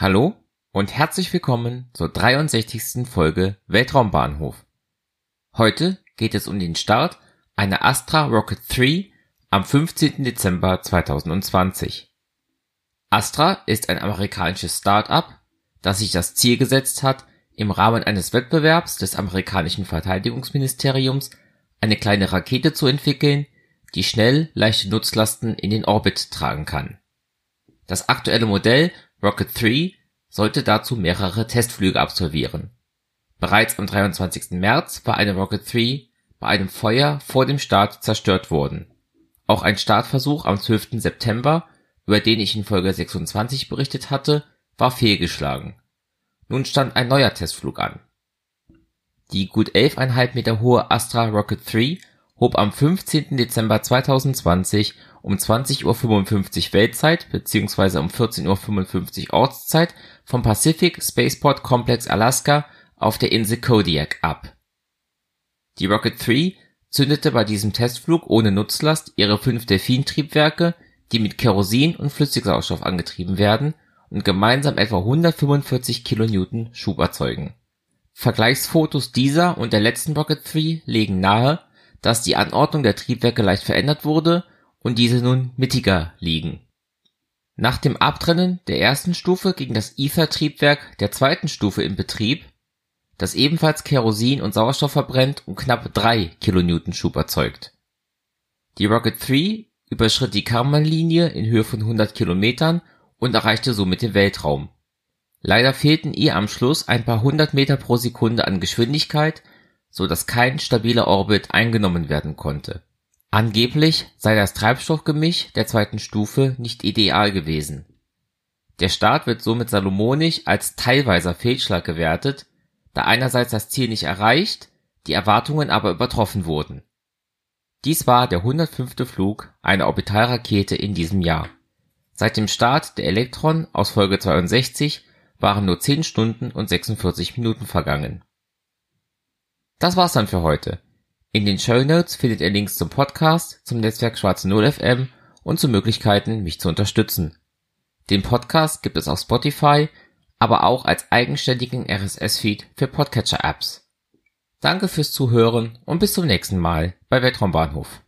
Hallo und herzlich willkommen zur 63. Folge Weltraumbahnhof. Heute geht es um den Start einer Astra Rocket 3 am 15. Dezember 2020. Astra ist ein amerikanisches Start-up, das sich das Ziel gesetzt hat, im Rahmen eines Wettbewerbs des amerikanischen Verteidigungsministeriums eine kleine Rakete zu entwickeln, die schnell leichte Nutzlasten in den Orbit tragen kann. Das aktuelle Modell Rocket 3 sollte dazu mehrere Testflüge absolvieren. Bereits am 23. März war eine Rocket 3 bei einem Feuer vor dem Start zerstört worden. Auch ein Startversuch am 12. September, über den ich in Folge 26 berichtet hatte, war fehlgeschlagen. Nun stand ein neuer Testflug an. Die gut 11,5 Meter hohe Astra Rocket 3 hob am 15. Dezember 2020 um 20:55 Uhr Weltzeit bzw. um 14:55 Uhr Ortszeit vom Pacific Spaceport Complex Alaska auf der Insel Kodiak ab. Die Rocket 3 zündete bei diesem Testflug ohne Nutzlast ihre fünf Delphin-Triebwerke, die mit Kerosin und Flüssigsauerstoff angetrieben werden und gemeinsam etwa 145 kN Schub erzeugen. Vergleichsfotos dieser und der letzten Rocket 3 legen nahe, dass die Anordnung der Triebwerke leicht verändert wurde und diese nun mittiger liegen. Nach dem Abtrennen der ersten Stufe ging das Ether-Triebwerk der zweiten Stufe in Betrieb, das ebenfalls Kerosin und Sauerstoff verbrennt und knapp 3 kN Schub erzeugt. Die Rocket 3 überschritt die Kármán-Linie in Höhe von 100 Kilometern und erreichte somit den Weltraum. Leider fehlten ihr am Schluss ein paar hundert Meter pro Sekunde an Geschwindigkeit, so dass kein stabiler Orbit eingenommen werden konnte. Angeblich sei das Treibstoffgemisch der zweiten Stufe nicht ideal gewesen. Der Start wird somit salomonisch als teilweiser Fehlschlag gewertet, da einerseits das Ziel nicht erreicht, die Erwartungen aber übertroffen wurden. Dies war der 105. Flug einer Orbitalrakete in diesem Jahr. Seit dem Start der Electron aus Folge 62 waren nur 10 Stunden und 46 Minuten vergangen. Das war's dann für heute. In den Show Notes findet ihr Links zum Podcast, zum Netzwerk Schwarze Null FM und zu Möglichkeiten, mich zu unterstützen. Den Podcast gibt es auf Spotify, aber auch als eigenständigen RSS-Feed für Podcatcher-Apps. Danke fürs Zuhören und bis zum nächsten Mal bei Weltraumbahnhof.